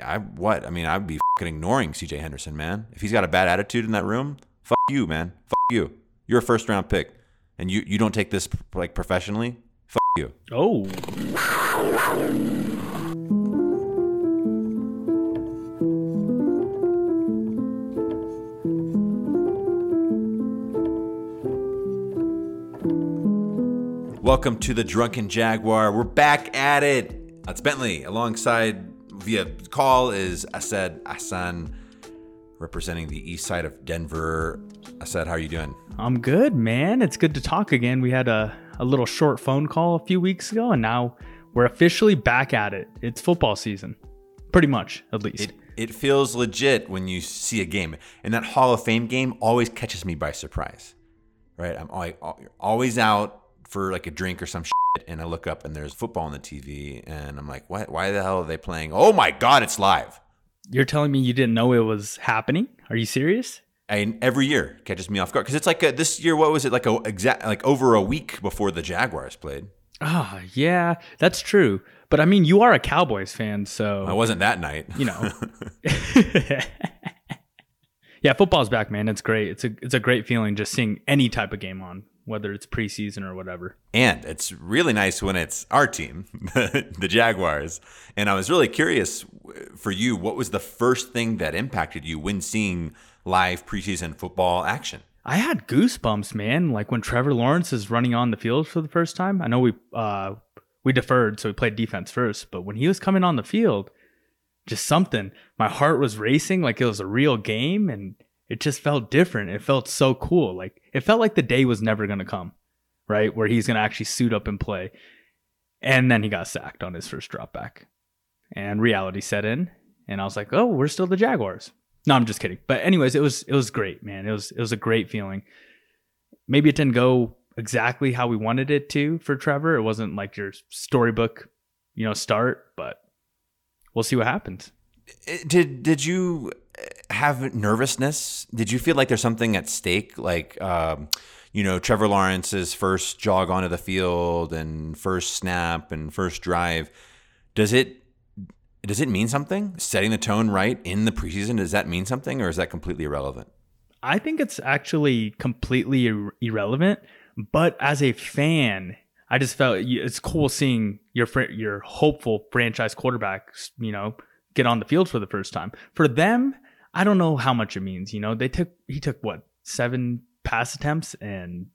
I what? I mean, I'd be fucking ignoring CJ Henderson, man. If he's got a bad attitude in that room, fuck you, man. Fuck you. You're a first round pick, and you you don't take this like professionally. Fuck you. Oh, Welcome to the Drunken Jaguar. We're back at it. That's Bentley. Alongside via call is Asad Hassan, representing the east side of Denver. Asad, how are you doing? I'm good, man. It's good to talk again. We had a, a little short phone call a few weeks ago, and now we're officially back at it. It's football season, pretty much, at least. It it feels legit when you see a game, and that Hall of Fame game always catches me by surprise. Right, I'm always out for like a drink or some shit, and I look up and there's football on the TV, and I'm like, what? Why the hell are they playing? Oh my god, it's live! You're telling me you didn't know it was happening? Are you serious? And every year catches me off guard because it's like a, this year. What was it like? A exact like over a week before the Jaguars played. Ah, yeah, that's true. But I mean, you are a Cowboys fan, so I wasn't that night. you know. yeah, football's back, man. It's great. It's a it's a great feeling just seeing any type of game on, whether it's preseason or whatever. And it's really nice when it's our team, the Jaguars. And I was really curious for you, what was the first thing that impacted you when seeing live preseason football action? I had goosebumps, man. Like when Trevor Lawrence is running on the field for the first time. I know we uh we deferred, so we played defense first, but when he was coming on the field, just something. My heart was racing like it was a real game and it just felt different. It felt so cool. Like it felt like the day was never going to come, right? Where he's going to actually suit up and play. And then he got sacked on his first drop back. And reality set in, and I was like, "Oh, we're still the Jaguars." No, I'm just kidding. But anyways, it was it was great, man. It was it was a great feeling. Maybe it didn't go exactly how we wanted it to for Trevor. It wasn't like your storybook, you know, start, but we'll see what happens. Did did you have nervousness? Did you feel like there's something at stake? Like, um, you know, Trevor Lawrence's first jog onto the field and first snap and first drive. Does it does it mean something? Setting the tone right in the preseason does that mean something, or is that completely irrelevant? I think it's actually completely ir- irrelevant. But as a fan, I just felt it's cool seeing your fr- your hopeful franchise quarterback, you know, get on the field for the first time. For them, I don't know how much it means. You know, they took he took what seven pass attempts, and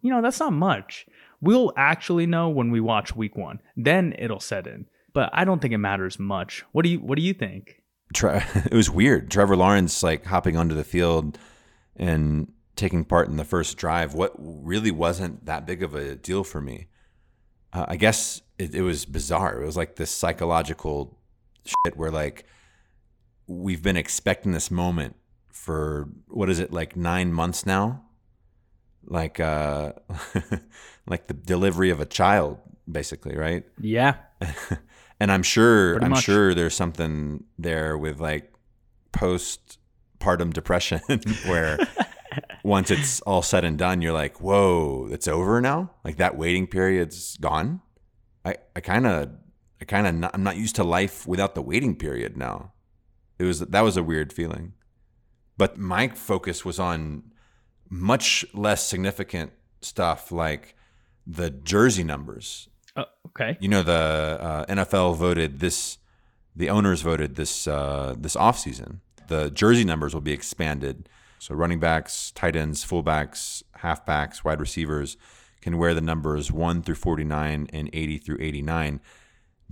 you know that's not much. We'll actually know when we watch week one. Then it'll set in. But I don't think it matters much. What do you What do you think? it was weird. Trevor Lawrence like hopping onto the field and taking part in the first drive. What really wasn't that big of a deal for me. Uh, I guess it, it was bizarre. It was like this psychological shit where like we've been expecting this moment for what is it like nine months now? Like uh like the delivery of a child basically right? Yeah. and i'm sure Pretty i'm much. sure there's something there with like postpartum depression where once it's all said and done you're like whoa it's over now? Like that waiting period's gone? I i kind of i kind of i'm not used to life without the waiting period now it was that was a weird feeling. But my focus was on much less significant stuff like the jersey numbers. Oh, okay. you know the uh, NFL voted this the owners voted this uh, this offseason. The jersey numbers will be expanded. So running backs tight ends fullbacks halfbacks wide receivers can wear the numbers 1 through 49 and 80 through 89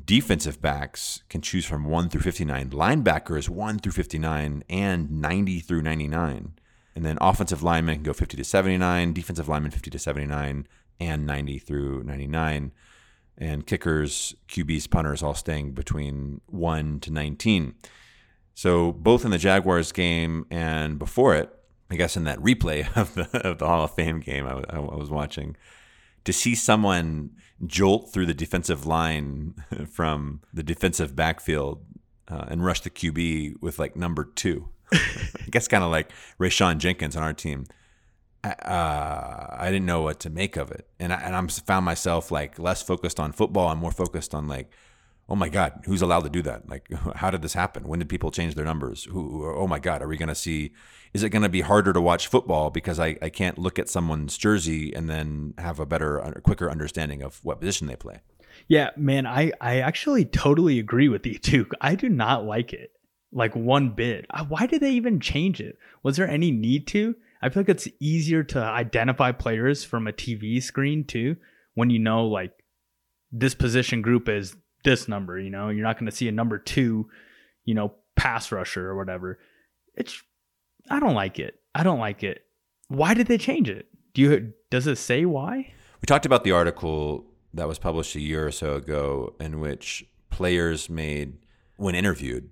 defensive backs can choose from 1 through 59 linebackers 1 through 59 and 90 through 99 and then offensive linemen can go 50 to 79 defensive linemen 50 to 79 and 90 through 99 and kickers, QBs, punters all staying between 1 to 19. So both in the Jaguars game and before it, I guess in that replay of the, of the Hall of Fame game I, I was watching, to see someone jolt through the defensive line from the defensive backfield uh, and rush the QB with like number two. I guess kind of like Rayshawn Jenkins on our team uh, I didn't know what to make of it, and I, and I'm found myself like less focused on football. I'm more focused on like, oh my god, who's allowed to do that? Like, how did this happen? When did people change their numbers? Who? Oh my god, are we going to see? Is it going to be harder to watch football because I, I can't look at someone's jersey and then have a better, quicker understanding of what position they play? Yeah, man, I I actually totally agree with you too. I do not like it like one bit. Why did they even change it? Was there any need to? I feel like it's easier to identify players from a TV screen too when you know like this position group is this number, you know, you're not going to see a number 2, you know, pass rusher or whatever. It's I don't like it. I don't like it. Why did they change it? Do you does it say why? We talked about the article that was published a year or so ago in which players made when interviewed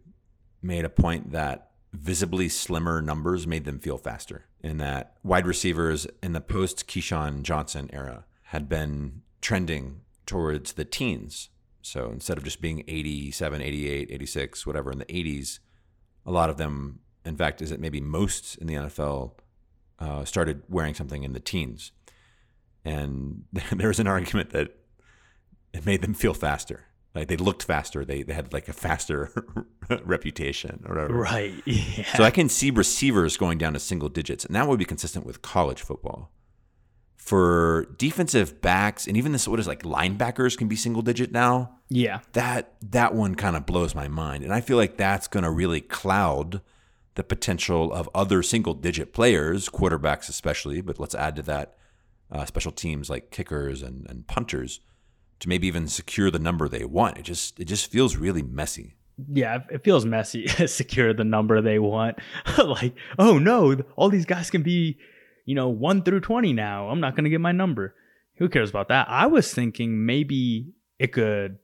made a point that visibly slimmer numbers made them feel faster in that wide receivers in the post Keyshawn Johnson era had been trending towards the teens. So instead of just being 87, 88, 86, whatever in the 80s, a lot of them, in fact, is it maybe most in the NFL, uh, started wearing something in the teens. And there's an argument that it made them feel faster. Like they looked faster. They, they had like a faster reputation or whatever. Right. Yeah. So I can see receivers going down to single digits, and that would be consistent with college football. For defensive backs and even this what is like linebackers can be single digit now. Yeah. That that one kind of blows my mind. And I feel like that's gonna really cloud the potential of other single digit players, quarterbacks especially, but let's add to that uh, special teams like kickers and, and punters to maybe even secure the number they want. It just it just feels really messy. Yeah, it feels messy. secure the number they want. like, oh no, all these guys can be, you know, one through twenty now. I'm not gonna get my number. Who cares about that? I was thinking maybe it could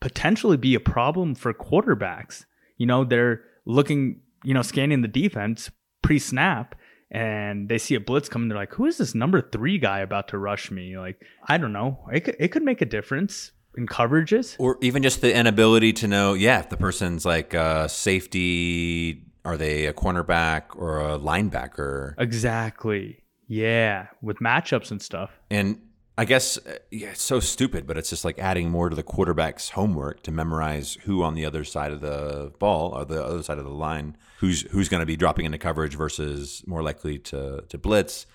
potentially be a problem for quarterbacks. You know, they're looking, you know, scanning the defense pre-snap and they see a blitz coming. They're like, "Who is this number three guy about to rush me?" Like, I don't know. It could, it could make a difference in coverages, or even just the inability to know. Yeah, if the person's like a safety, are they a cornerback or a linebacker? Exactly. Yeah, with matchups and stuff. And I guess uh, yeah, it's so stupid, but it's just like adding more to the quarterback's homework to memorize who on the other side of the ball or the other side of the line, who's who's going to be dropping into coverage versus more likely to to blitz.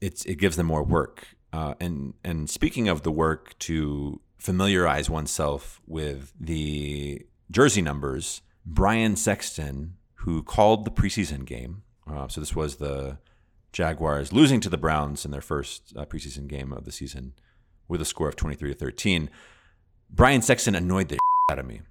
It's it gives them more work. Uh, and and speaking of the work to familiarize oneself with the jersey numbers, Brian Sexton, who called the preseason game, uh, so this was the Jaguars losing to the Browns in their first uh, preseason game of the season with a score of 23 to 13. Brian Sexton annoyed the out of me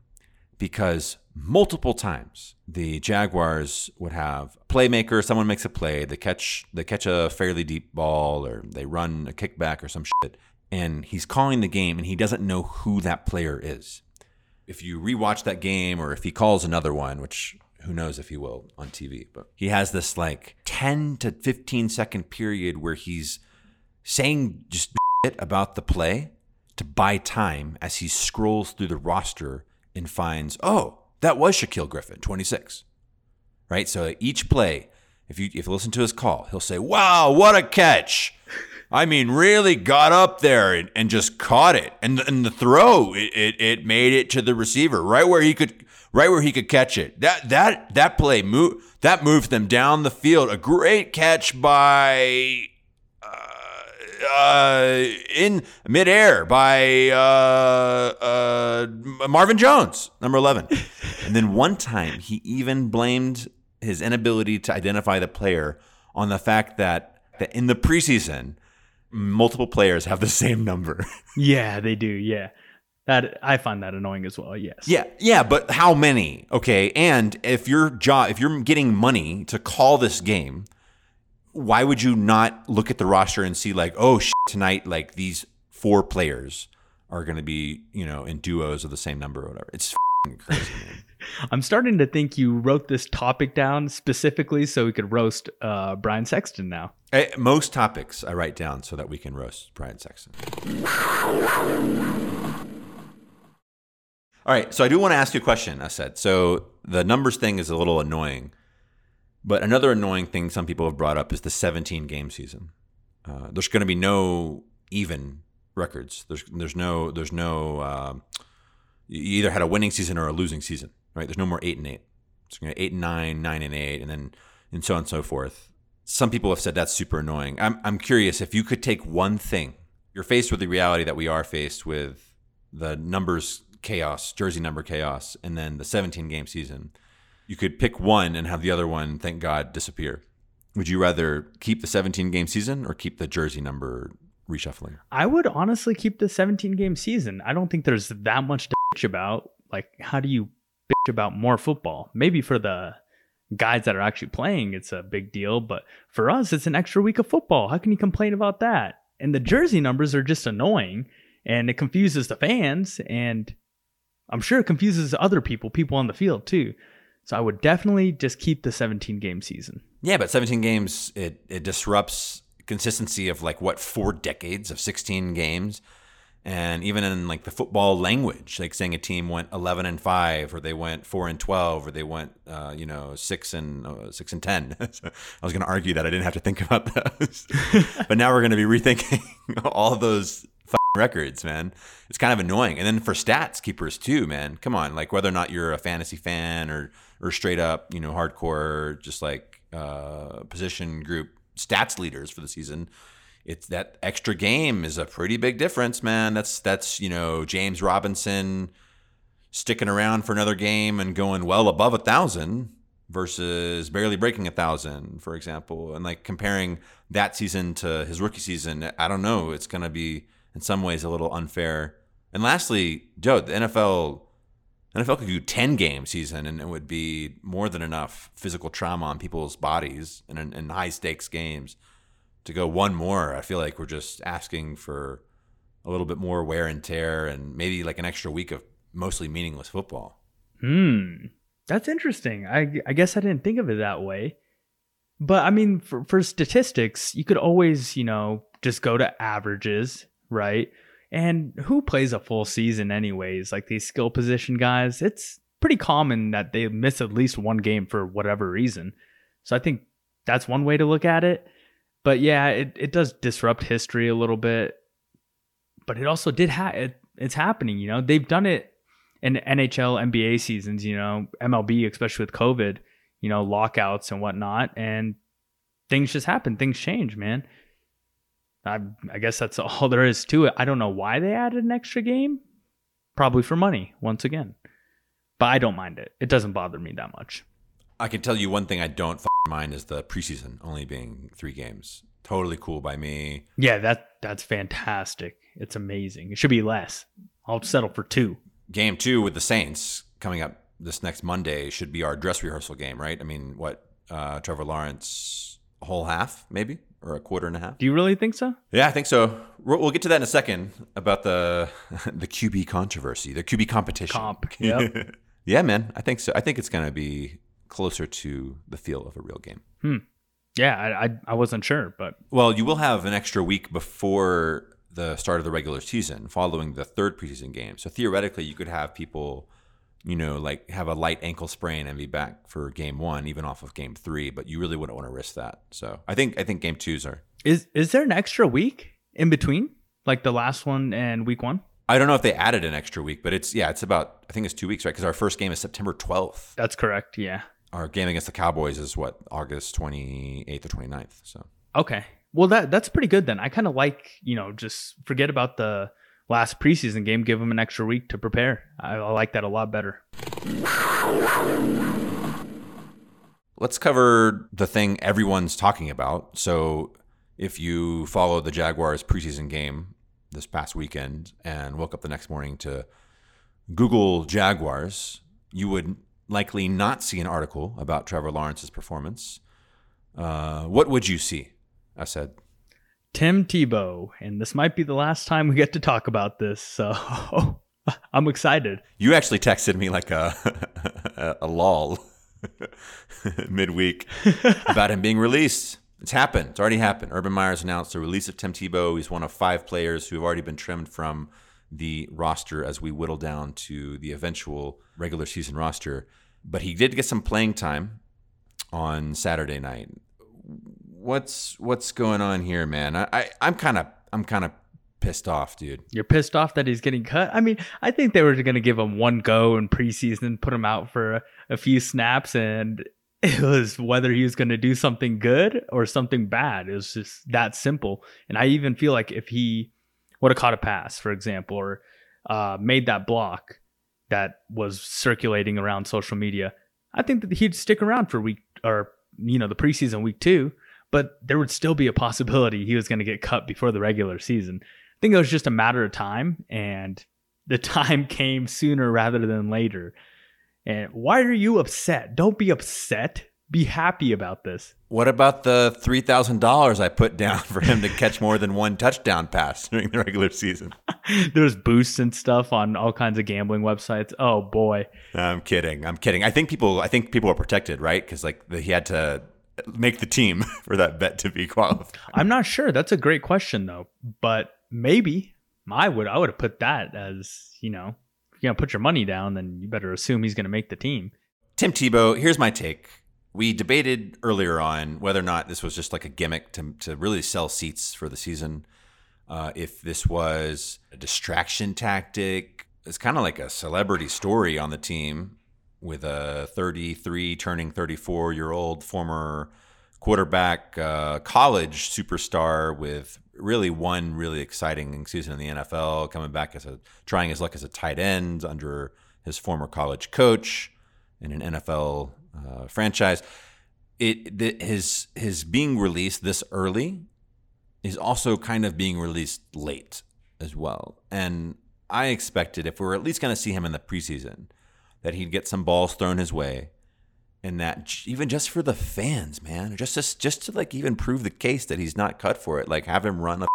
because multiple times the Jaguars would have playmaker, someone makes a play, they catch they catch a fairly deep ball or they run a kickback or some shit, and he's calling the game and he doesn't know who that player is. If you rewatch that game or if he calls another one, which who knows if he will on TV, but he has this like 10 to 15 second period where he's saying just about the play to buy time as he scrolls through the roster and finds, oh, that was Shaquill Griffin, 26. Right? So each play, if you if you listen to his call, he'll say, Wow, what a catch. I mean, really got up there and, and just caught it. And the, and the throw, it, it, it made it to the receiver right where he could right where he could catch it. That that that play move that moved them down the field. A great catch by uh, uh, in midair by uh, uh, Marvin Jones, number eleven. and then one time he even blamed his inability to identify the player on the fact that that in the preseason multiple players have the same number. yeah, they do. Yeah. That I find that annoying as well. Yes. Yeah, yeah, but how many? Okay, and if your job, if you're getting money to call this game, why would you not look at the roster and see like, oh, shit, tonight, like these four players are going to be, you know, in duos of the same number or whatever? It's crazy. I'm starting to think you wrote this topic down specifically so we could roast uh, Brian Sexton now. Eh, most topics I write down so that we can roast Brian Sexton. All right, so I do want to ask you a question, Asad. So the numbers thing is a little annoying, but another annoying thing some people have brought up is the 17 game season. Uh, there's going to be no even records. There's there's no there's no uh, you either had a winning season or a losing season, right? There's no more eight and eight. So you're gonna eight and nine, nine and eight, and then and so on and so forth. Some people have said that's super annoying. I'm I'm curious if you could take one thing. You're faced with the reality that we are faced with the numbers chaos, jersey number chaos, and then the 17 game season. You could pick one and have the other one, thank God, disappear. Would you rather keep the 17 game season or keep the jersey number reshuffling? I would honestly keep the 17 game season. I don't think there's that much to bitch about. Like, how do you bitch about more football? Maybe for the guys that are actually playing, it's a big deal. But for us, it's an extra week of football. How can you complain about that? And the jersey numbers are just annoying and it confuses the fans. And I'm sure it confuses other people, people on the field too. So I would definitely just keep the 17 game season. Yeah, but 17 games it it disrupts consistency of like what four decades of 16 games and even in like the football language like saying a team went 11 and 5 or they went 4 and 12 or they went uh, you know 6 and uh, 6 and 10 i was going to argue that i didn't have to think about those but now we're going to be rethinking all those records man it's kind of annoying and then for stats keepers too man come on like whether or not you're a fantasy fan or or straight up you know hardcore just like uh, position group stats leaders for the season. It's that extra game is a pretty big difference, man. That's that's you know James Robinson sticking around for another game and going well above a thousand versus barely breaking a thousand, for example, and like comparing that season to his rookie season. I don't know. It's to be in some ways a little unfair. And lastly, Joe, the NFL NFL could do 10 game season and it would be more than enough physical trauma on people's bodies in, in high stakes games. To go one more, I feel like we're just asking for a little bit more wear and tear and maybe like an extra week of mostly meaningless football. Hmm. That's interesting. I, I guess I didn't think of it that way. But I mean, for, for statistics, you could always, you know, just go to averages, right? And who plays a full season anyways? Like these skill position guys, it's pretty common that they miss at least one game for whatever reason. So I think that's one way to look at it. But yeah, it, it does disrupt history a little bit. But it also did have it, it's happening, you know. They've done it in NHL, NBA seasons, you know, MLB, especially with COVID, you know, lockouts and whatnot. And things just happen. Things change, man. I, I guess that's all there is to it. I don't know why they added an extra game. Probably for money, once again. But I don't mind it. It doesn't bother me that much. I can tell you one thing I don't mind is the preseason only being three games. Totally cool by me. Yeah, that that's fantastic. It's amazing. It should be less. I'll settle for two. Game two with the Saints coming up this next Monday should be our dress rehearsal game, right? I mean, what uh, Trevor Lawrence whole half maybe or a quarter and a half. Do you really think so? Yeah, I think so. We'll get to that in a second about the the QB controversy, the QB competition. Comp. Yep. yeah, man. I think so. I think it's going to be closer to the feel of a real game. Hmm. Yeah, I, I, I wasn't sure, but well, you will have an extra week before the start of the regular season, following the third preseason game. So theoretically, you could have people you know, like have a light ankle sprain and be back for game one, even off of game three. But you really wouldn't want to risk that. So I think I think game twos are. Is is there an extra week in between, like the last one and week one? I don't know if they added an extra week, but it's yeah, it's about I think it's two weeks, right? Because our first game is September twelfth. That's correct. Yeah. Our game against the Cowboys is what August twenty eighth or 29th. So okay, well that that's pretty good then. I kind of like you know just forget about the last preseason game, give them an extra week to prepare. I, I like that a lot better. Let's cover the thing everyone's talking about. So, if you follow the Jaguars preseason game this past weekend and woke up the next morning to Google Jaguars, you would likely not see an article about Trevor Lawrence's performance. Uh, what would you see? Asad, Tim Tebow, and this might be the last time we get to talk about this. So I'm excited. You actually texted me like a a, a lull midweek about him being released. It's happened. It's already happened. Urban Meyer's announced the release of Tim Tebow. He's one of five players who have already been trimmed from the roster as we whittle down to the eventual regular season roster. But he did get some playing time on Saturday night what's what's going on here, man? I, I am kind of I'm kind of pissed off, dude. You're pissed off that he's getting cut. I mean, I think they were going to give him one go in preseason, and put him out for a, a few snaps, and it was whether he was going to do something good or something bad. It was just that simple. And I even feel like if he would have caught a pass, for example, or uh, made that block that was circulating around social media, I think that he'd stick around for week or you know the preseason week two. But there would still be a possibility he was going to get cut before the regular season. I think it was just a matter of time, and the time came sooner rather than later. And why are you upset? Don't be upset. Be happy about this. What about the three thousand dollars I put down for him to catch more than one touchdown pass during the regular season? There's boosts and stuff on all kinds of gambling websites. Oh boy. I'm kidding. I'm kidding. I think people. I think people are protected, right? Because like the, he had to make the team for that bet to be qualified. I'm not sure. That's a great question though. But maybe I would. I would have put that as you know, if you're gonna put your money down, then you better assume he's gonna make the team. Tim Tebow. Here's my take. We debated earlier on whether or not this was just like a gimmick to to really sell seats for the season. Uh, if this was a distraction tactic, it's kind of like a celebrity story on the team with a 33 turning 34 year old former quarterback, uh, college superstar with really one really exciting season in the NFL, coming back as a trying his luck as a tight end under his former college coach in an NFL uh, franchise. It the, his his being released this early is also kind of being released late as well, and I expected if we are at least going to see him in the preseason, that he'd get some balls thrown his way, and that even just for the fans, man, just to, just to like even prove the case that he's not cut for it, like have him run a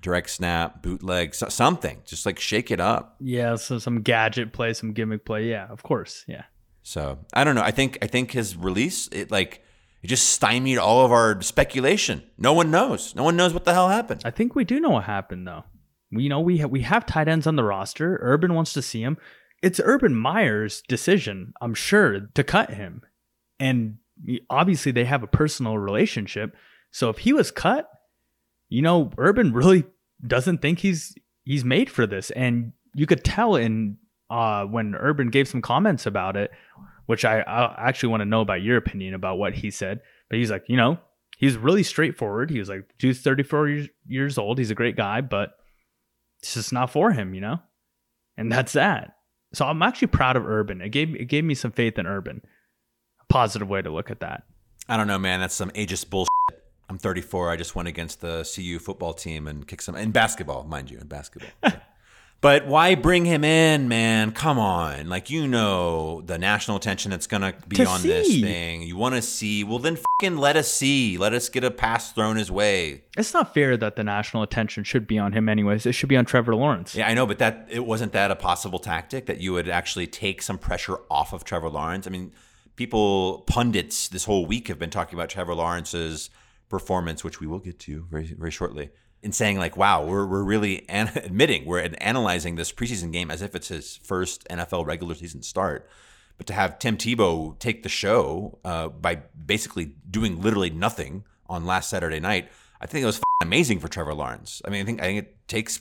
direct snap, bootleg, something, just like shake it up. Yeah, so some gadget play, some gimmick play. Yeah, of course. Yeah. So I don't know. I think I think his release it like it just stymied all of our speculation. No one knows. No one knows what the hell happened. I think we do know what happened though. We you know we have, we have tight ends on the roster. Urban wants to see him. It's Urban Meyer's decision, I'm sure, to cut him. And obviously they have a personal relationship. So if he was cut, you know, Urban really doesn't think he's he's made for this. And you could tell in uh, when Urban gave some comments about it, which I, I actually want to know about your opinion about what he said. But he's like, you know, he's really straightforward. He was like, dude's 34 years, years old. He's a great guy, but it's just not for him, you know? And that's that. So I'm actually proud of Urban. It gave it gave me some faith in Urban. A positive way to look at that. I don't know, man. That's some ageist bullshit. I'm 34. I just went against the CU football team and kicked some in basketball, mind you, in basketball. but why bring him in, man? Come on, like you know the national attention that's gonna be To on this thing. You want to see? Well, then fucking let us see. Let us get a pass thrown his way. It's not fair that the national attention should be on him anyways. It should be on Trevor Lawrence. Yeah, I know, but that it wasn't that a possible tactic that you would actually take some pressure off of Trevor Lawrence. I mean, people pundits this whole week have been talking about Trevor Lawrence's performance, which we will get to very very shortly, and saying like, "Wow, we're we're really an- admitting we're analyzing this preseason game as if it's his first NFL regular season start." But to have Tim Tebow take the show uh, by basically doing literally nothing on last Saturday night, I think it was f***ing amazing for Trevor Lawrence. I mean, I think I think it takes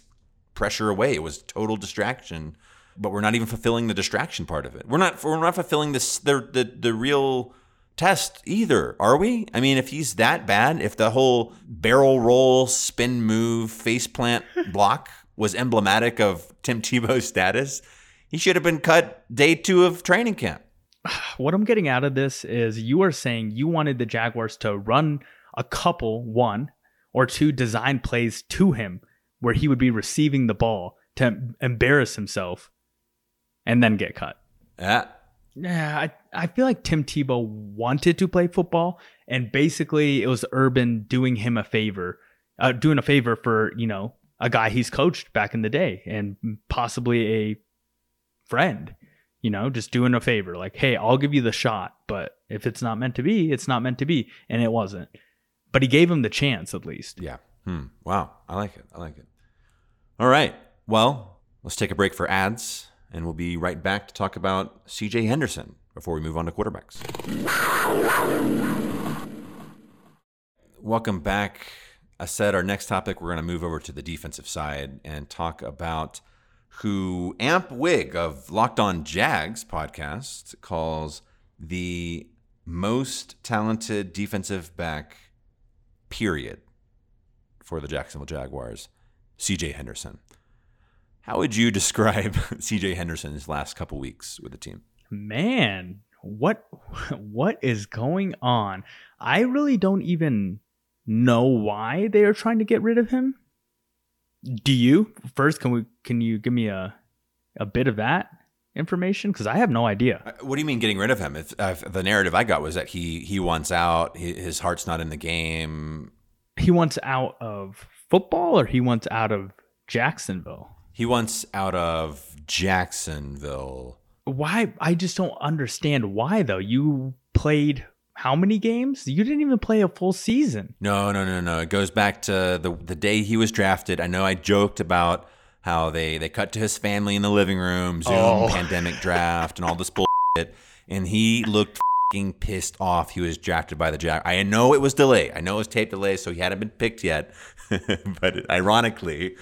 pressure away. It was total distraction, but we're not even fulfilling the distraction part of it. We're not we're not fulfilling this the the, the real test either, are we? I mean, if he's that bad, if the whole barrel roll, spin move, face plant block was emblematic of Tim Tebow's status, he should have been cut day two of training camp. What I'm getting out of this is you are saying you wanted the Jaguars to run a couple, one or two design plays to him where he would be receiving the ball to embarrass himself and then get cut. Yeah. Yeah, I, I feel like Tim Tebow wanted to play football, and basically it was Urban doing him a favor, uh, doing a favor for you know a guy he's coached back in the day, and possibly a friend, you know, just doing a favor. Like, hey, I'll give you the shot, but if it's not meant to be, it's not meant to be, and it wasn't. But he gave him the chance at least. Yeah. Hmm. Wow. I like it. I like it. All right. Well, let's take a break for ads, and we'll be right back to talk about CJ Henderson before we move on to quarterbacks. Welcome back. Asad our next topic, we're going to move over to the defensive side and talk about who Amp Wig of Locked On Jags podcast calls the most talented defensive back, period, for the Jacksonville Jaguars, CJ Henderson. How would you describe CJ Henderson's last couple weeks with the team? Man, what what is going on? I really don't even know why they are trying to get rid of him. Do you? First, can we can you give me a a bit of that information because I have no idea. Uh, what do you mean getting rid of him? If, if the narrative I got was that he he wants out, he, his heart's not in the game. He wants out of football, or he wants out of Jacksonville. He wants out of Jacksonville. Why? I just don't understand why though. You played how many games? You didn't even play a full season. No, no, no, no. It goes back to the the day he was drafted. I know I joked about how they they cut to his family in the living room, Zoom oh. pandemic draft, and all this bullshit, and he looked fucking pissed off. He was drafted by the Jack. I know it was delay. I know it was tape delay, so he hadn't been picked yet. but ironically,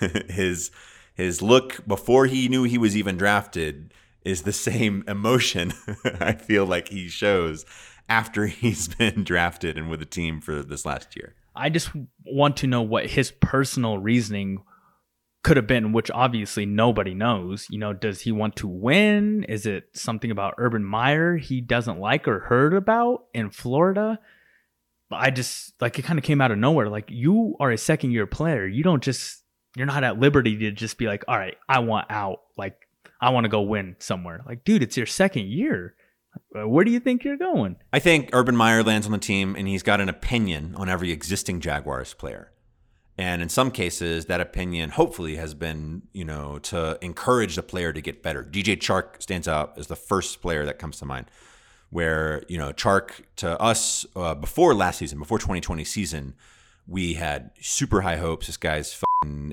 his his look before he knew he was even drafted is the same emotion I feel like he shows after he's been drafted and with the team for this last year. I just want to know what his personal reasoning could have been, which obviously nobody knows. You know, does he want to win? Is it something about Urban Meyer he doesn't like or heard about in Florida? I just like it kind of came out of nowhere. Like you are a second year player. You don't just you're not at liberty to just be like, all right, I want out. Like I want to go win somewhere. Like, dude, it's your second year. Uh, where do you think you're going? I think Urban Meyer lands on the team and he's got an opinion on every existing Jaguars player. And in some cases, that opinion hopefully has been, you know, to encourage the player to get better. DJ Chark stands out as the first player that comes to mind, where, you know, Chark to us uh, before last season, before 2020 season, we had super high hopes. This guy's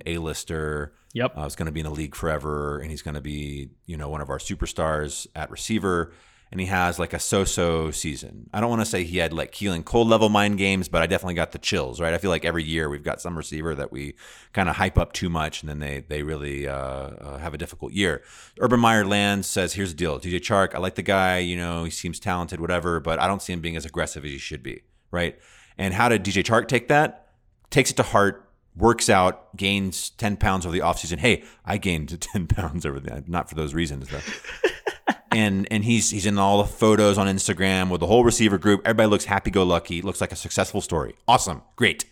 A-lister. Yep. Uh, he's going to be in the league forever, and he's going to be, you know, one of our superstars at receiver and he has like a so-so season. I don't want to say he had like Keelan Cole level mind games, but I definitely got the chills, right? I feel like every year we've got some receiver that we kind of hype up too much, and then they they really uh, uh, have a difficult year. Urban Meyer lands says, "Here's the deal, DJ Chark. I like the guy. You know, he seems talented, whatever, but I don't see him being as aggressive as he should be, right?" And how did DJ Chark take that? Takes it to heart, works out, gains 10 pounds over the offseason. Hey, I gained 10 pounds over the, not for those reasons though. and and he's he's in all the photos on Instagram with the whole receiver group. Everybody looks happy go lucky. Looks like a successful story. Awesome, great.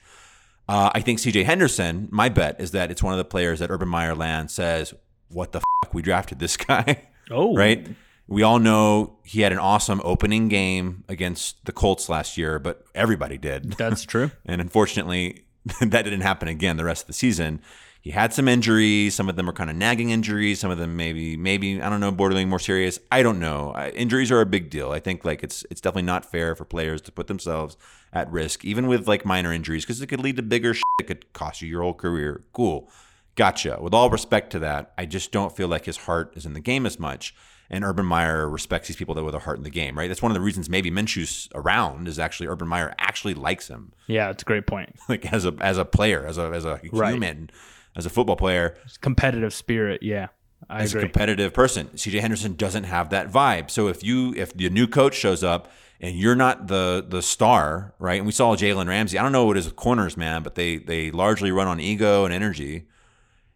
Uh, I think C.J. Henderson. My bet is that it's one of the players that Urban Meyer Land says, "What the fuck? We drafted this guy." Oh, right. We all know he had an awesome opening game against the Colts last year, but everybody did. That's true. and unfortunately, that didn't happen again the rest of the season he had some injuries. Some of them are kind of nagging injuries. Some of them maybe, maybe I don't know, borderline more serious. I don't know. Injuries are a big deal. I think like it's it's definitely not fair for players to put themselves at risk, even with like minor injuries, because it could lead to bigger shit. It could cost you your whole career. Cool, gotcha. With all respect to that, I just don't feel like his heart is in the game as much. And Urban Meyer respects these people that with a heart in the game, right? That's one of the reasons maybe Minshew's around is actually Urban Meyer actually likes him. Yeah, it's a great point. like as a as a player, as a as a right. human as a football player. Competitive spirit, yeah. I as agree. a competitive person, CJ Henderson doesn't have that vibe. So if you if the new coach shows up and you're not the the star, right? And we saw Jalen Ramsey. I don't know what his corners, man, but they they largely run on ego and energy.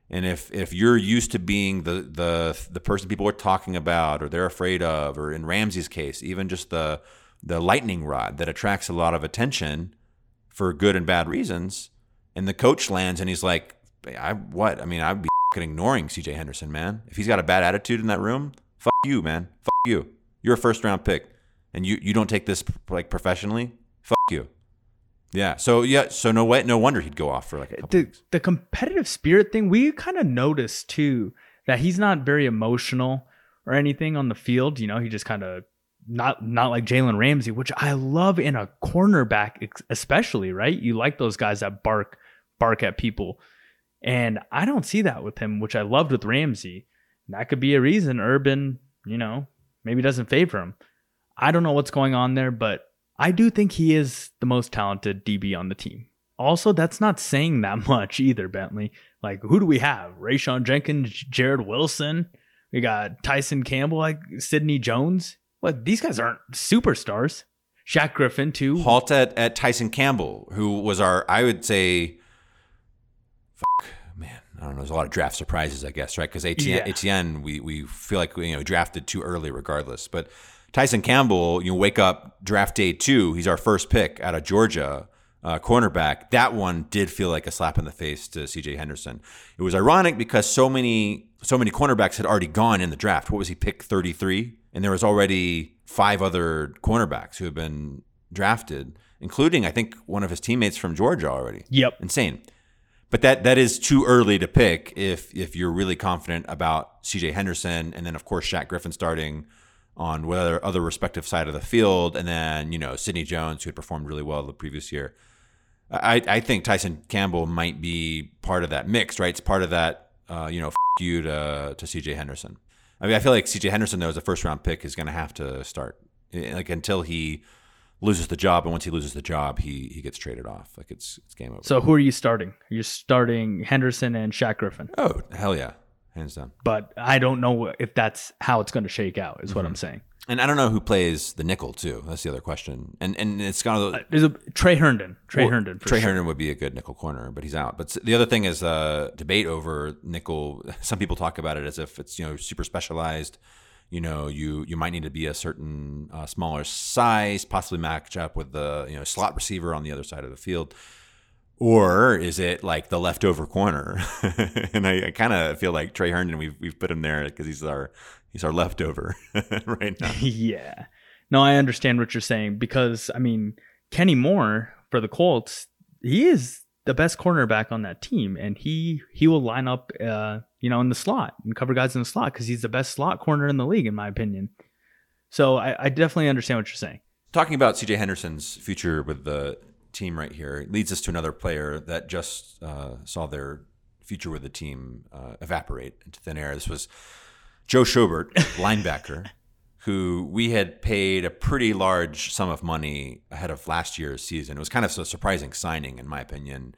And if if you're used to being the the the person people are talking about or they're afraid of, or in Ramsey's case, even just the the lightning rod that attracts a lot of attention for good and bad reasons, and the coach lands and he's like, I what? I mean, I'd be ignoring CJ Henderson, man. If he's got a bad attitude in that room, fuck you, man. Fuck you. You're a first round pick, and you you don't take this like professionally. Fuck you. Yeah. So yeah. So no way. No wonder he'd go off for like a couple the weeks. the competitive spirit thing. We kind of noticed too that he's not very emotional or anything on the field. You know, he just kind of not not like Jalen Ramsey, which I love in a cornerback, especially. Right? You like those guys that bark bark at people. And I don't see that with him, which I loved with Ramsey. That could be a reason Urban, you know, maybe doesn't favor him. I don't know what's going on there, but I do think he is the most talented DB on the team. also that's not saying that much either, Bentley. Like, who do we have? Rayshawn Jenkins, Jarrod Wilson. We got Tyson Campbell, like Sidney Jones. What? These guys aren't superstars. Shaq Griffin too. Halt at, at Tyson Campbell, who was our, I would say, fuck, man, I don't know. There's a lot of draft surprises, I guess, right? Because Etienne, Yeah. Etienne, we we feel like we you know drafted too early, regardless. But Tyson Campbell, you wake up draft day two, he's our first pick out of Georgia. Uh, cornerback, that one did feel like a slap in the face to CJ Henderson. It was ironic because so many so many cornerbacks had already gone in the draft. What was he pick 33? And there was already five other cornerbacks who had been drafted, including I think one of his teammates from Georgia already. Yep. Insane. But that that is too early to pick if if you're really confident about CJ Henderson and then of course Shaq Griffin starting on whether other respective side of the field and then, you know, Sidney Jones who had performed really well the previous year. I, I think Tyson Campbell might be part of that mix, right? It's part of that, uh, you know, f- you to to CJ Henderson. I mean, I feel like CJ Henderson, though, as a first round pick, is going to have to start Eh, like until he loses the job, and once he loses the job, he he gets traded off. Like it's it's game over. So who are you starting? You're starting Henderson and Shaq Griffin. oh hell yeah, hands down. But I don't know if that's how it's going to shake out. Is Mm-hmm. what I'm saying. And I don't know who plays the nickel too. That's the other question. And and it's kind of Uh, There's a Tre Herndon. Tre Well, Herndon. For Tre sure. Herndon would be a good nickel corner, but he's out. But the other thing is uh, debate over nickel. Some people talk about it as if it's you know super specialized. You know, you you might need to be a certain uh, smaller size, possibly match up with the you know slot receiver on the other side of the field, or is it like the leftover corner? and I, I kind of feel like Tre Herndon. We've we've put him there because he's our he's our leftover right now. yeah. No, I understand what you're saying because I mean Kenny Moore for the Colts, he is the best cornerback on that team, and he he will line up, uh, you know, in the slot and cover guys in the slot because he's the best slot corner in the league, in my opinion. So I, I definitely understand what you're saying. Talking about CJ Henderson's future with the team right here leads us to another player that just uh, saw their future with the team uh, evaporate into thin air. This was Joe Schobert, linebacker, who we had paid a pretty large sum of money ahead of last year's season. It was kind of a surprising signing, in my opinion,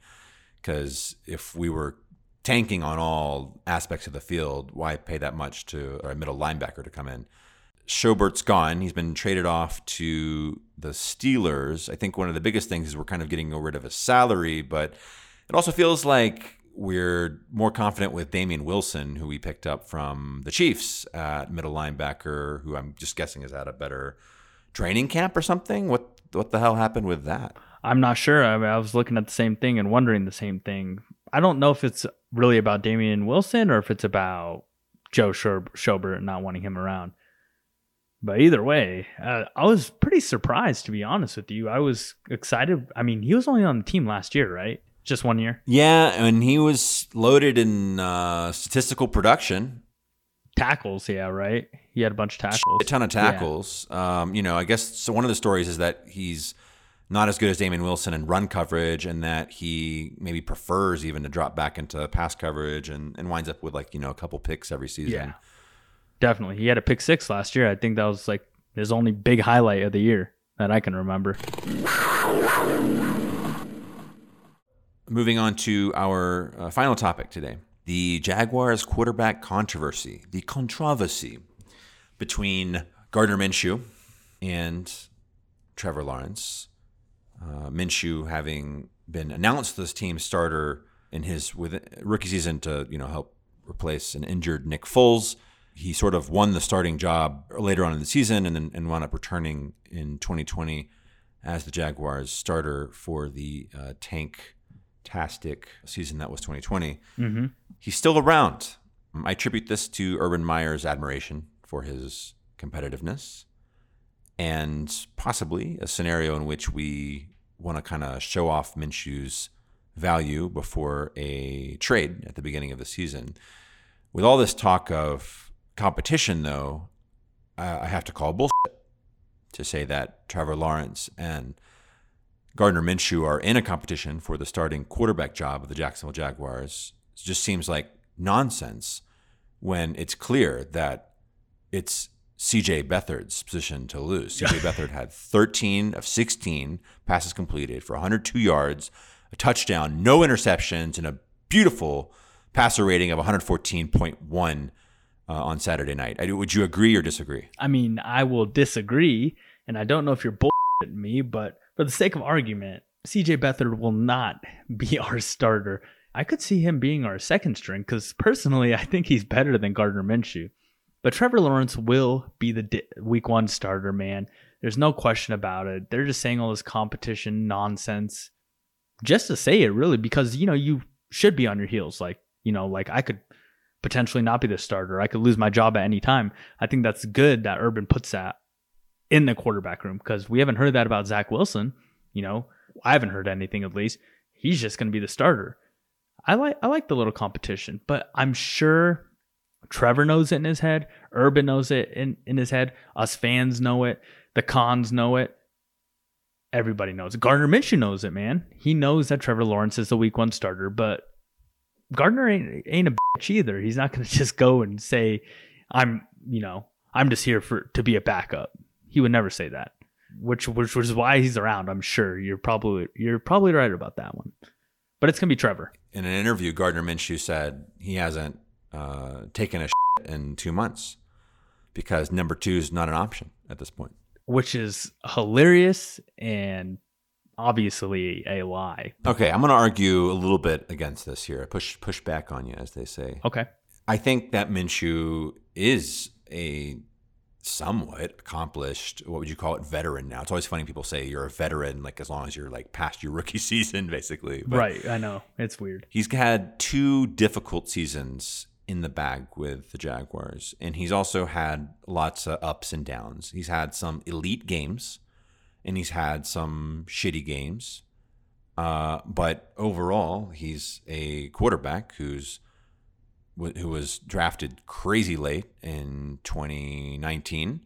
because if we were tanking on all aspects of the field, why pay that much to a middle linebacker to come in? Schobert's gone. He's been traded off to the Steelers. I think one of the biggest things is we're kind of getting rid of his salary, but it also feels like we're more confident with Damien Wilson, who we picked up from the Chiefs at middle linebacker, who I'm just guessing is at a better training camp or something. What what the hell happened with that? I'm not sure. I, mean, I was looking at the same thing and wondering the same thing. I don't know if it's really about Damien Wilson or if it's about Joe Schob- Schobert not wanting him around. But either way, uh, I was pretty surprised to be honest with you. I was excited. I mean, he was only on the team last year, right? Just one year. Yeah, and he was loaded in uh, statistical production. Tackles, yeah, right. He had a bunch of tackles. a ton of tackles. Um, you know, I guess so. One of the stories is that he's not as good as Damien Wilson in run coverage, and that he maybe prefers even to drop back into pass coverage, and, and winds up with like you know a couple picks every season. Yeah, definitely. He had a pick six last year. I think that was like his only big highlight of the year that I can remember. Moving on to our uh, final topic today the Jaguars quarterback controversy, the controversy between Gardner Minshew and Trevor Lawrence. Uh, Minshew having been announced as team starter in his with rookie season to you know help replace an injured Nick Foles. He sort of won the starting job later on in the season and then and wound up returning in 2020 as the Jaguars starter for the uh, tank tastic season that was 2020. Mm-hmm. He's still around. I attribute this to Urban Meyer's admiration for his competitiveness and possibly a scenario in which we want to kind of show off Minshew's value before a trade at the beginning of the season. With all this talk of competition, though, I I have to call bullshit to say that Trevor Lawrence and Gardner Minshew are in a competition for the starting quarterback job of the Jacksonville Jaguars. It just seems like nonsense when it's clear that it's CJ Beathard's position to lose. CJ Beathard had 13 of 16 passes completed for 102 yards, a touchdown, no interceptions, and a beautiful passer rating of 114.1 uh, on Saturday night. Would you agree or disagree? I mean, I will disagree, and I don't know if you're bullshitting me, but for the sake of argument, CJ Beathard will not be our starter. I could see him being our second string because personally, I think he's better than Gardner Minshew. But Trevor Lawrence will be the di- week one starter, man. There's no question about it. They're just saying all this competition nonsense just to say it, really, because, you know, you should be on your heels. Like, you know, like I could potentially not be the starter. I could lose my job at any time. I think that's good that Urban puts that in the quarterback room because we haven't heard that about Zach Wilson. You know, I haven't heard anything at least. He's just going to be the starter. I like I like the little competition, but I'm sure Trevor knows it in his head. Urban knows it in, in his head. Us fans know it. The cons know it. Everybody knows. Gardner Minshew knows it, man. He knows that Trevor Lawrence is the week one starter, but Gardner ain't ain't a bitch either. He's not gonna just go and say, I'm you know, I'm just here for to be a backup. He would never say that. Which which was why he's around, I'm sure. You're probably you're probably right about that one. But it's gonna be Trevor. In an interview, Gardner Minshew said he hasn't uh, taken a in two months because number two is not an option at this point. Which is hilarious and obviously a lie. Okay, I'm going to argue a little bit against this here. Push push back on you, as they say. Okay. I think that Minshew is a somewhat accomplished what would you call it veteran now it's always funny people say you're a veteran like as long as you're like past your rookie season basically but right i know it's weird he's had two difficult seasons in the bag with the jaguars and he's also had lots of ups and downs he's had some elite games and he's had some shitty games. Uh, but overall, he's a quarterback who's who was drafted crazy late in 2019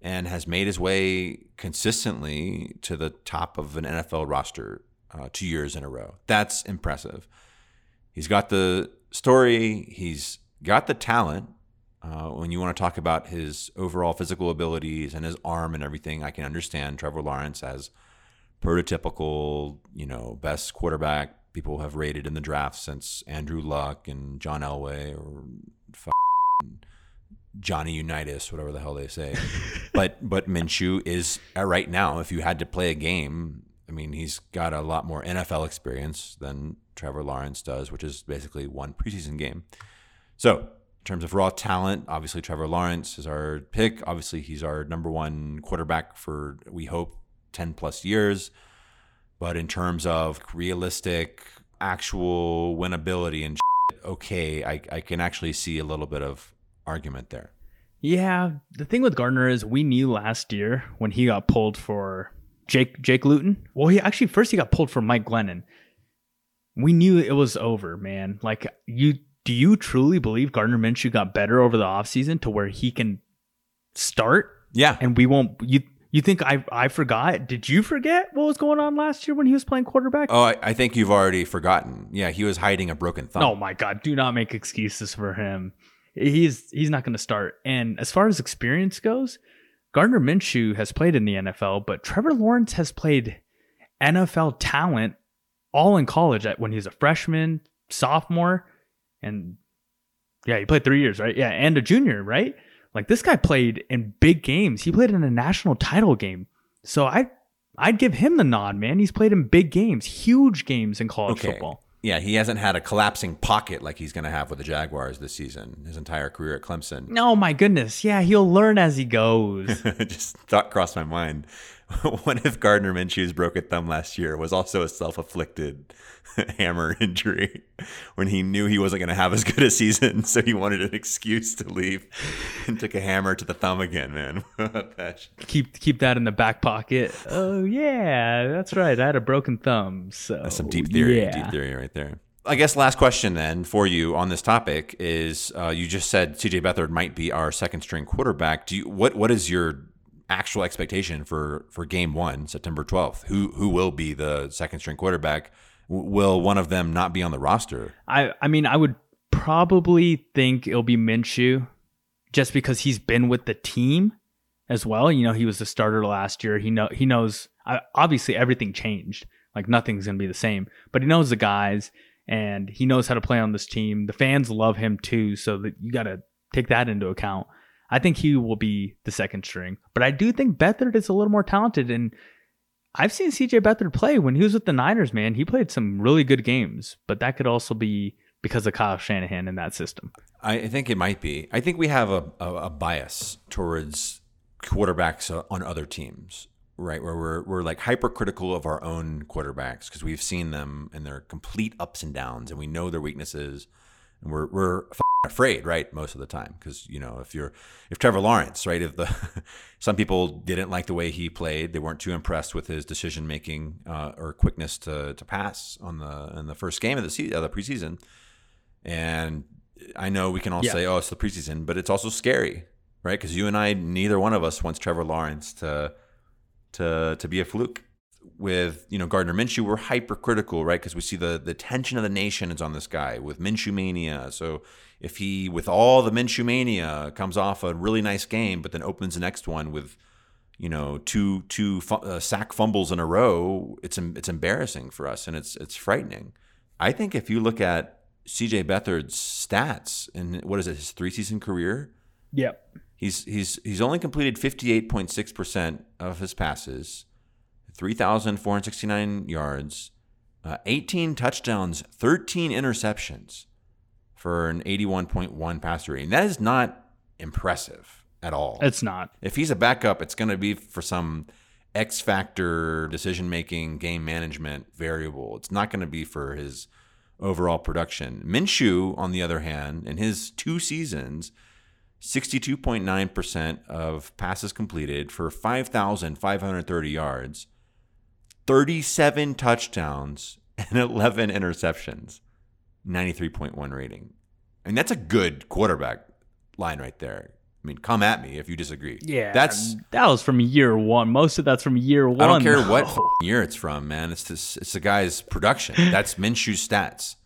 and has made his way consistently to the top of an NFL roster uh, two years in a row. That's impressive. He's got the story, he's got the talent, uh, when you want to talk about his overall physical abilities and his arm and everything, I can understand Trevor Lawrence as prototypical, you know, best quarterback people have rated in the draft since Andrew Luck and John Elway or Johnny Unitas, whatever the hell they say. but but Minshew is uh, right now. If you had to play a game, I mean, he's got a lot more NFL experience than Trevor Lawrence does, which is basically one preseason game. So terms of raw talent, obviously Trevor Lawrence is our pick. Obviously, he's our number one quarterback for we hope ten plus years. But in terms of realistic, actual winnability and shit, okay, I, I can actually see a little bit of argument there. Yeah, the thing with Gardner is we knew last year when he got pulled for Jake Jake Luton. Well, he actually first he got pulled for Mike Glennon. We knew it was over, man. Like you do you truly believe Gardner Minshew got better over the offseason to where he can start? Yeah. And we won't you you think I I forgot? Did you forget what was going on last year when he was playing quarterback? Oh, I, I think you've already forgotten. Yeah, he was hiding a broken thumb. Oh my god, do not make excuses for him. He's he's not going to start. And as far as experience goes, Gardner Minshew has played in the NFL, but Trevor Lawrence has played NFL talent all in college at when he was a freshman, sophomore and yeah, he played three years, right? Yeah, and a junior, right? Like this guy played in big games. He played in a national title game. So I I'd give him the nod, man. He's played in big games, huge games in college okay. football. Yeah, he hasn't had a collapsing pocket like he's going to have with the Jaguars this season, his entire career at Clemson. Oh, my goodness. Yeah, he'll learn as he goes. Just thought crossed my mind. what if Gardner Minshew's broken thumb last year was also a self-afflicted hammer injury when he knew he wasn't going to have as good a season, so he wanted an excuse to leave and took a hammer to the thumb again, man. keep keep that in the back pocket. Oh yeah, that's right. I had a broken thumb, so that's some deep theory, yeah. deep theory right there. I guess last question then for you on this topic is uh, you just said CJ Beathard might be our second string quarterback. Do you what what is your actual expectation for for game one, September twelfth. Who who will be the second string quarterback? will one of them not be on the roster? I I mean, I would probably think it'll be Minshew, just because he's been with the team as well. You know, he was the starter last year. He know he knows. obviously, everything changed Like nothing's gonna be the same. But he knows the guys and he knows how to play on this team. The fans love him too, so that you gotta take that into account. I think he will be the second string. But I do think Beathard is a little more talented and I've seen CJ Beathard play when he was with the Niners, man. He played some really good games, but that could also be because of Kyle Shanahan in that system. I think it might be. I think we have a, a, a bias towards quarterbacks uh, on other teams, right? Where we're, we're like hypercritical of our own quarterbacks because we've seen them in their complete ups and downs and we know their weaknesses. And we're, we're afraid, right? Most of the time, because you know, if you're if Trevor Lawrence, right? If the some people didn't like the way he played, they weren't too impressed with his decision making uh, or quickness to to pass on the in the first game of the season, of the preseason. And I know we can all yeah. say, "Oh, it's the preseason," but it's also scary, right? Because you and I, neither one of us wants Trevor Lawrence to to to be a fluke with you know Gardner Minshew, we're hypercritical, right? Because we see the the tension of the nation is on this guy with Minshew mania. So if he, with all the Minshew mania, comes off a really nice game, but then opens the next one with you know two two uh, sack fumbles in a row, it's it's embarrassing for us and it's it's frightening. I think if you look at CJ Beathard's stats in what is it his three season career? Yep. He's he's he's only completed fifty eight point six percent of his passes 3,469 yards, uh, 18 touchdowns, 13 interceptions for an 81.1 passer rating. That is not impressive at all. It's not. If he's a backup, it's going to be for some X factor decision making, game management variable. It's not going to be for his overall production. Minshew, on the other hand, in his two seasons, 62.9% of passes completed for 5,530 yards 37 touchdowns and 11 interceptions, 93.1 rating. I mean, that's a good quarterback line right there. I mean, come at me if you disagree. Yeah, that's that was from year one. Most of that's from year one. I don't care though. what year it's from, man. It's this. It's the guy's production. That's Minshew's stats.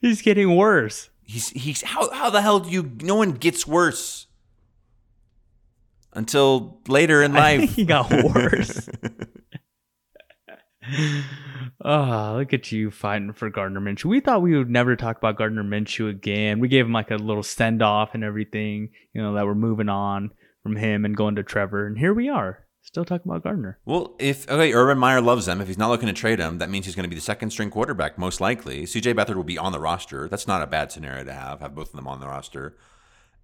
He's getting worse. He's he's how how the hell do you? No one gets worse until later in life. he got worse. oh, look at you fighting for Gardner Minshew. We thought we would never talk about Gardner Minshew again. We gave him like a little send off and everything, you know, that we're moving on from him and going to Trevor. And here we are, still talking about Gardner. Well, if, okay, Urban Meyer loves him. If he's not looking to trade him, that means he's going to be the second string quarterback, most likely. CJ Beathard will be on the roster. That's not a bad scenario to have, have both of them on the roster.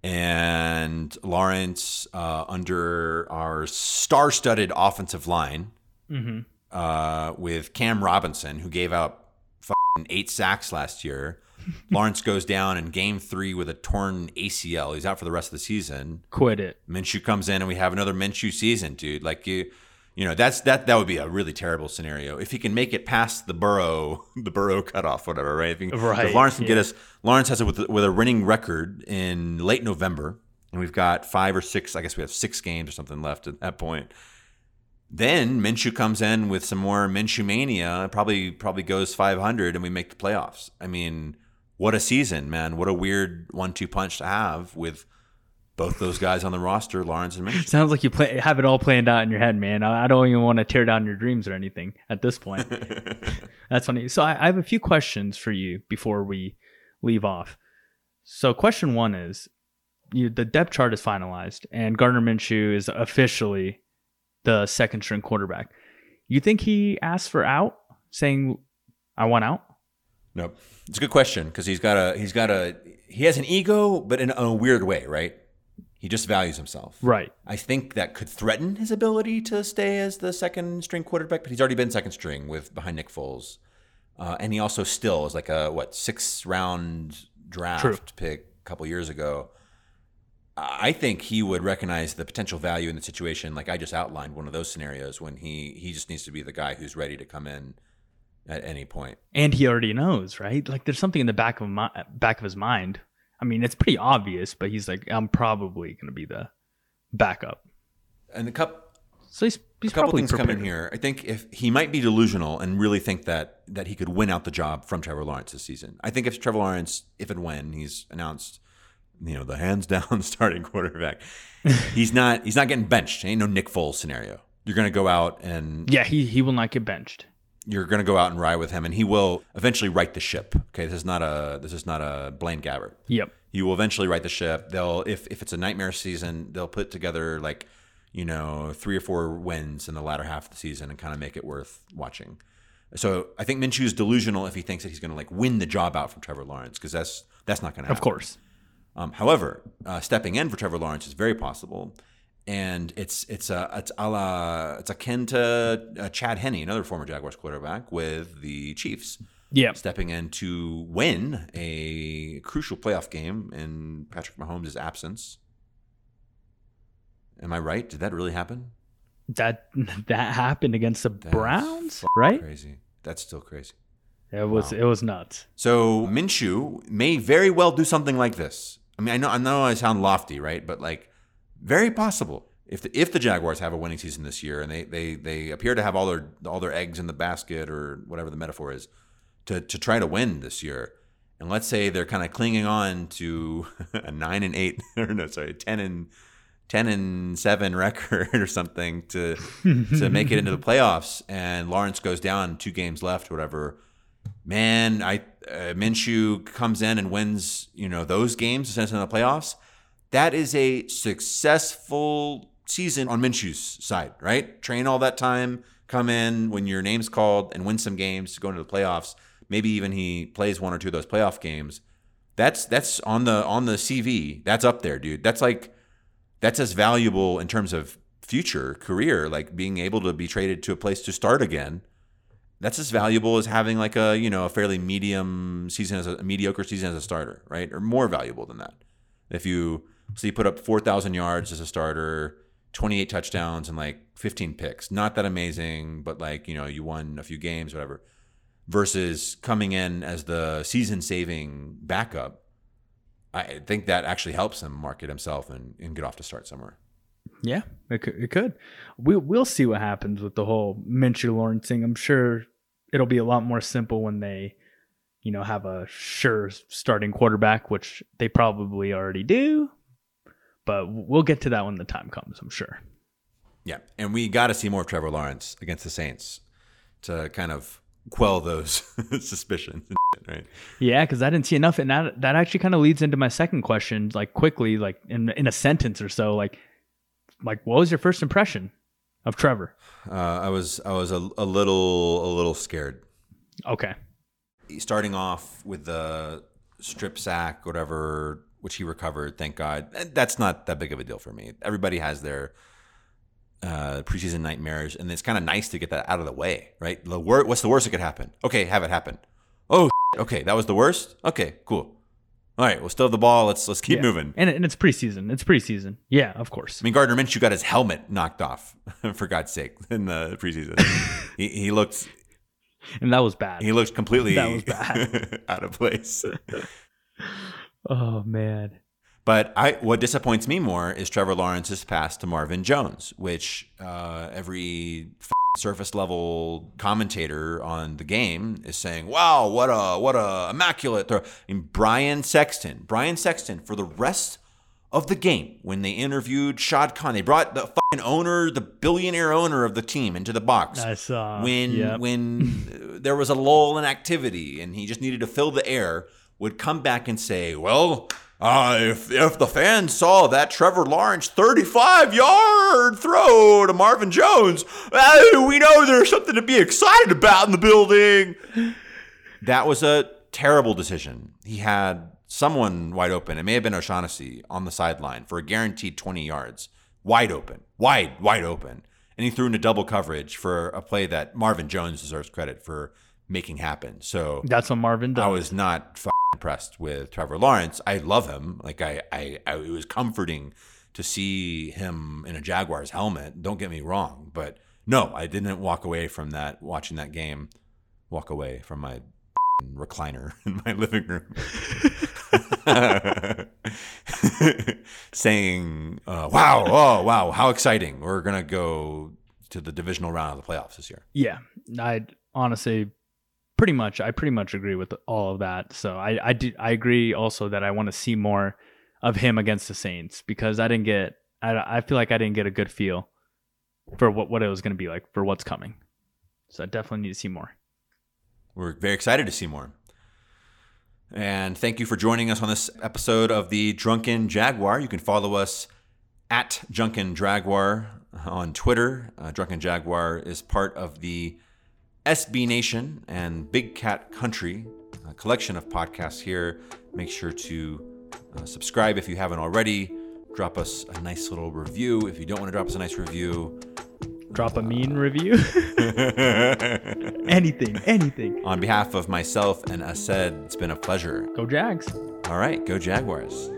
And Lawrence uh, under our star studded offensive line. Mm-hmm uh, with Cam Robinson, who gave up eight sacks last year. Lawrence goes down in game three with a torn ACL. He's out for the rest of the season. Quit it. Minshew comes in and we have another Minshew season, dude. Like you, you know, that's that that would be a really terrible scenario. If he can make it past the Burrow, the Burrow cutoff, whatever, right? If, he, right. if Lawrence can yeah. get us, Lawrence has it with with a winning record in late November, and we've got five or six. I guess we have six games or something left at that point. Then Minshew comes in with some more Minshew mania. Probably probably goes 500, and we make the playoffs. I mean, what a season, man! What a weird one-two punch to have with both those guys on the roster, Lawrence and Minshew. Sounds like you play, have it all planned out in your head, man. I, I don't even want to tear down your dreams or anything at this point. That's funny. So I, I have a few questions for you before we leave off. So question one is, you, the depth chart is finalized, and Gardner Minshew is officially the second string quarterback. You think he asked for out, saying, "I want out"? Nope. It's a good question because he's got a he's got a he has an ego, but in a weird way, right? He just values himself. Right. I think that could threaten his ability to stay as the second string quarterback, but he's already been second string with behind Nick Foles, uh, and he also still is like a what six round draft True. pick a couple years ago. I think he would recognize the potential value in the situation, like I just outlined, one of those scenarios when he he just needs to be the guy who's ready to come in at any point. And he already knows, right? Like there's something in the back of my, back of his mind. I mean, it's pretty obvious, but he's like, I'm probably going to be the backup. And the cup. So he's, he's a couple things prepared. come in here. I think if he might be delusional and really think that that he could win out the job from Trevor Lawrence this season. I think if Trevor Lawrence, if and when he's announced you know the hands down starting quarterback. he's not he's not getting benched. Ain't no Nick Foles scenario. You're going to go out and yeah, he he will not get benched. you're going to go out and ride with him, and he will eventually right the ship. Okay, this is not a this is not a Blaine Gabbert. Yep. He will eventually right the ship. They'll if if it's a nightmare season, they'll put together like you know three or four wins in the latter half of the season and kind of make it worth watching. So I think Minshew is delusional if he thinks that he's going to like win the job out from Trevor Lawrence because that's that's not going to happen. Of course. Um, however, uh, stepping in for Trevor Lawrence is very possible, and it's it's a it's a la, it's akin to uh, Chad Henne, another former Jaguars quarterback with the Chiefs, Yeah. stepping in to win a crucial playoff game in Patrick Mahomes' absence. Am I right? Did that really happen? That that happened against the That's Browns, right? Crazy. That's still crazy. It was Wow. it was nuts. So Minshew may very well do something like this. I mean, I know I know I sound lofty, right? But like, very possible if the, if the Jaguars have a winning season this year and they they they appear to have all their all their eggs in the basket or whatever the metaphor is to to try to win this year. And let's say they're kind of clinging on to a nine and eight, or no, sorry, ten and ten and seven record or something to to make it into the playoffs. And Lawrence goes down, two games left, or whatever man, I uh, Minshew comes in and wins, you know, those games to send us in the playoffs. That is a successful season on Minshew's side, right? Train all that time, come in when your name's called and win some games to go into the playoffs. Maybe even he plays one or two of those playoff games. That's that's on the on the CV. That's up there, dude. That's like that's as valuable in terms of future career, like being able to be traded to a place to start again that's as valuable as having like a you know a fairly medium season as a, a mediocre season as a starter, right? Or more valuable than that. If you so you put up four thousand yards as a starter, twenty eight touchdowns and like fifteen picks, not that amazing, but like you know you won a few games, whatever. Versus coming in as the season saving backup, I think that actually helps him market himself and, and get off to start somewhere. Yeah, it could. It could. We we'll see what happens with the whole Minshew Lawrence thing. I'm sure it'll be a lot more simple when they, you know, have a sure starting quarterback, which they probably already do. But we'll get to that when the time comes. I'm sure. Yeah, and we got to see more of Trevor Lawrence against the Saints to kind of quell those suspicions, right? Yeah, because I didn't see enough, and that that actually kind of leads into my second question, like quickly, like in in a sentence or so, like like what was your first impression of Trevor? Uh, I was I was a, a little a little scared. Okay, Starting off with the strip sack, whatever, which he recovered, thank God. Eh, That's not that big of a deal for me. Everybody has their uh, preseason nightmares, and it's kind of nice to get that out of the way, right? The wor- what's the worst that could happen? Okay, have it happen. Oh, okay, that was the worst. Okay, cool. All right, we'll still have the ball. Let's let's keep Yeah. moving. and and it's preseason. It's preseason. Yeah, of course. I mean, Gardner Minshew got his helmet knocked off, for God's sake, in the preseason. he, he looked And that was bad. he looked completely That was bad. out of place. oh man. But I, what disappoints me more is Trevor Lawrence's pass to Marvin Jones, which uh, every surface level commentator on the game is saying, "Wow, what a what a immaculate throw!" And Brian Sexton, Brian Sexton, for the rest of the game, when they interviewed Shad Khan, they brought the fucking owner, the billionaire owner of the team, into the box I saw when Yep. when there was a lull in activity and he just needed to fill the air, would come back and say, "Well, uh, if if the fans saw that Trevor Lawrence 35 yard throw to Marvin Jones, uh, we know there's something to be excited about in the building." That was a terrible decision. He had someone wide open. It may have been O'Shaughnessy on the sideline for a guaranteed 20 yards, wide open, wide, wide open. And he threw into double coverage for a play that Marvin Jones deserves credit for making happen. So That's what Marvin does. I was not f- impressed with Trevor Lawrence. I love him. Like I, I, I, it was comforting to see him in a Jaguars helmet. Don't get me wrong, but no, I didn't walk away from that watching that game. Walk away from my recliner in my living room, saying, uh, "Wow, oh wow, how exciting! We're gonna go to the divisional round of the playoffs this year." Yeah, I honestly pretty much I pretty much agree with all of that. So I I do I agree also that I want to see more of him against the Saints because I didn't get I I feel like I didn't get a good feel for what what it was going to be like for what's coming. So I definitely need to see more. We're very excited to see more. And thank you for joining us on this episode of the Drunken Jaguar. You can follow us at Drunken Jaguar on Twitter. Uh, Drunken Jaguar is part of the SB Nation and Big Cat Country, a collection of podcasts here. Make sure to uh, subscribe if you haven't already. Drop us a nice little review. If you don't want to drop us a nice review, Drop a mean review. anything, anything. on behalf of myself and Asad, it's been a pleasure. Go Jags. All right, go Jaguars.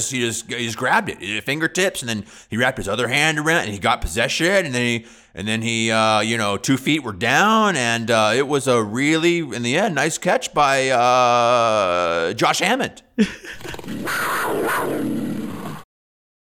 Just he just he just grabbed it, uh, fingertips, and then he wrapped his other hand around, and he got possession, and then he and then he uh, you know two feet were down, and uh, it was a really in the end nice catch by uh, Josh Hammond.